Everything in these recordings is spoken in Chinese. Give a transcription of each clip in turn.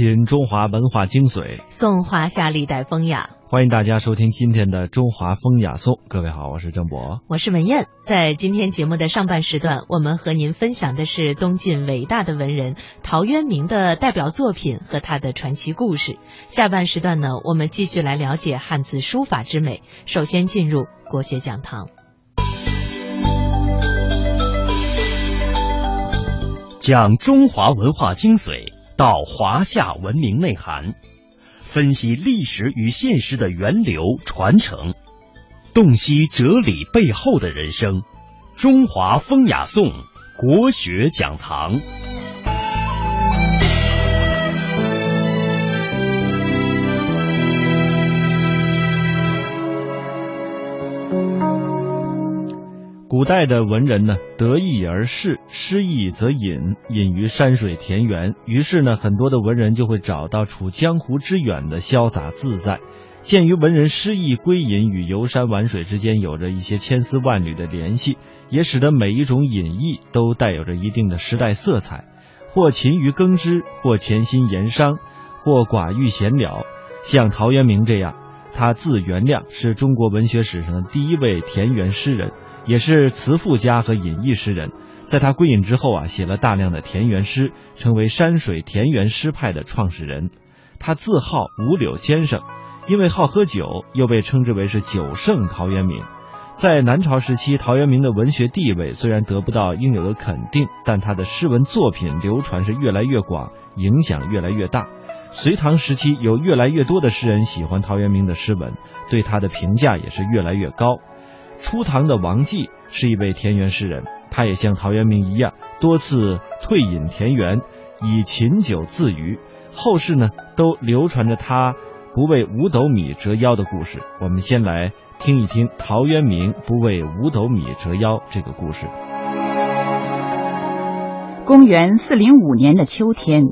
品中华文化精髓，颂华夏历代风雅。欢迎大家收听今天的中华风雅颂。各位好，我是郑博，我是文燕。在今天节目的上半时段，我们和您分享的是东晋伟大的文人陶渊明的代表作品和他的传奇故事。下半时段呢，我们继续来了解汉字书法之美。首先进入国学讲堂，讲中华文化精髓，到华夏文明内涵。分析历史与现实的源流传承，洞悉哲理背后的人生。中华风雅颂国学讲堂。代的文人呢，得意而仕，失意则隐，隐于山水田园。于是呢，很多的文人就会找到处江湖之远的潇洒自在。鉴于文人失意归隐与游山玩水之间有着一些千丝万缕的联系，也使得每一种隐逸都带有着一定的时代色彩，或勤于耕织，或潜心研商，或寡欲闲了。像陶渊明这样，他字元亮，是中国文学史上的第一位田园诗人。也是词赋家和隐逸诗人，在他归隐之后啊，写了大量的田园诗，成为山水田园诗派的创始人。他自号五柳先生，因为好喝酒，又被称之为是酒圣陶渊明。在南朝时期，陶渊明的文学地位虽然得不到应有的肯定，但他的诗文作品流传是越来越广，影响越来越大。隋唐时期，有越来越多的诗人喜欢陶渊明的诗文，对他的评价也是越来越高。初唐的王继是一位田园诗人，他也像陶渊明一样，多次退隐田园，以琴酒自娱。后世呢，都流传着他不为五斗米折腰的故事。我们先来听一听陶渊明不为五斗米折腰这个故事。公元四零五年的秋天，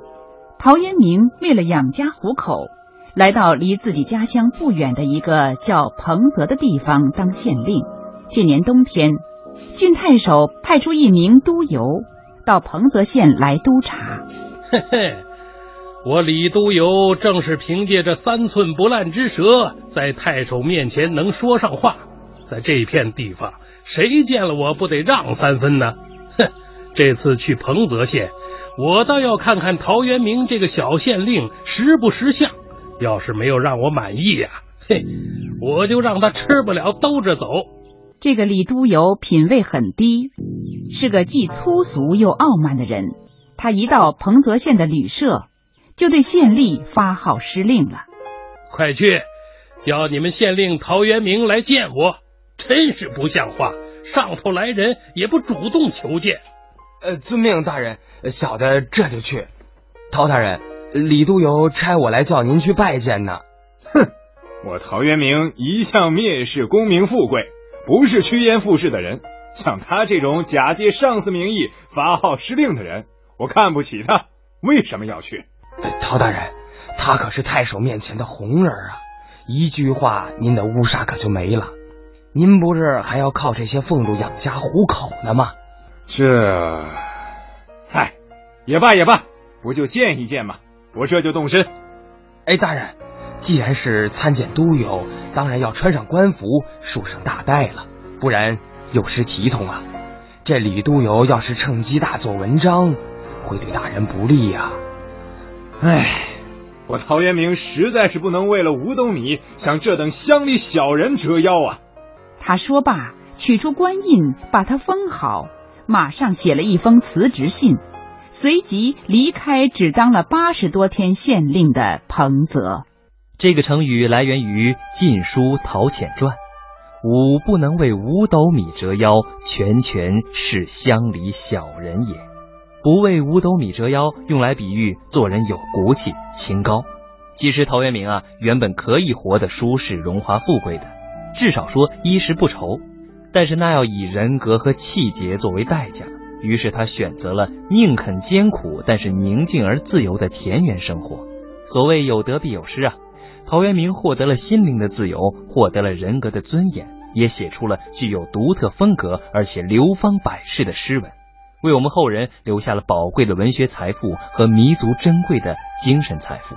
陶渊明为了养家糊口。来到离自己家乡不远的一个叫彭泽的地方当县令。去年冬天，郡太守派出一名督邮到彭泽县来督察。嘿嘿，我李督邮正是凭借着三寸不烂之舌，在太守面前能说上话。在这片地方，谁见了我不得让三分呢？哼，这次去彭泽县，我倒要看看陶渊明这个小县令识不识相。要是没有让我满意呀，嘿，我就让他吃不了兜着走。这个李都游品味很低，是个既粗俗又傲慢的人。他一到彭泽县的旅社，就对县吏发号施令了：“快去叫你们县令陶渊明来见我！”真是不像话，上头来人也不主动求见。呃，遵命，大人，小的这就去。陶大人。李都邮差我来叫您去拜见呢。哼，我陶渊明一向蔑视功名富贵，不是趋炎附势的人。像他这种假借上司名义发号施令的人，我看不起他。为什么要去？陶大人，他可是太守面前的红人啊！一句话，您的乌纱可就没了。您不是还要靠这些俸禄养家糊口呢吗？这，嗨，也罢也罢，不就见一见吗？我这就动身。哎，大人，既然是参见都邮，当然要穿上官服，束上大带了，不然有失体统啊。这李都邮要是趁机大做文章，会对大人不利呀。哎，我陶渊明实在是不能为了五斗米向这等乡里小人折腰啊。他说罢，取出官印，把它封好，马上写了一封辞职信。随即离开只当了八十多天县令的彭泽。这个成语来源于《晋书·陶潜传》，吾不能为五斗米折腰，全全是乡里小人也。不为五斗米折腰，用来比喻做人有骨气、清高。其实陶渊明啊，原本可以活得舒适、荣华富贵的，至少说衣食不愁，但是那要以人格和气节作为代价。于是他选择了宁肯艰苦，但是宁静而自由的田园生活。所谓有得必有失啊，陶渊明获得了心灵的自由，获得了人格的尊严，也写出了具有独特风格而且流芳百世的诗文。为我们后人留下了宝贵的文学财富和弥足珍贵的精神财富。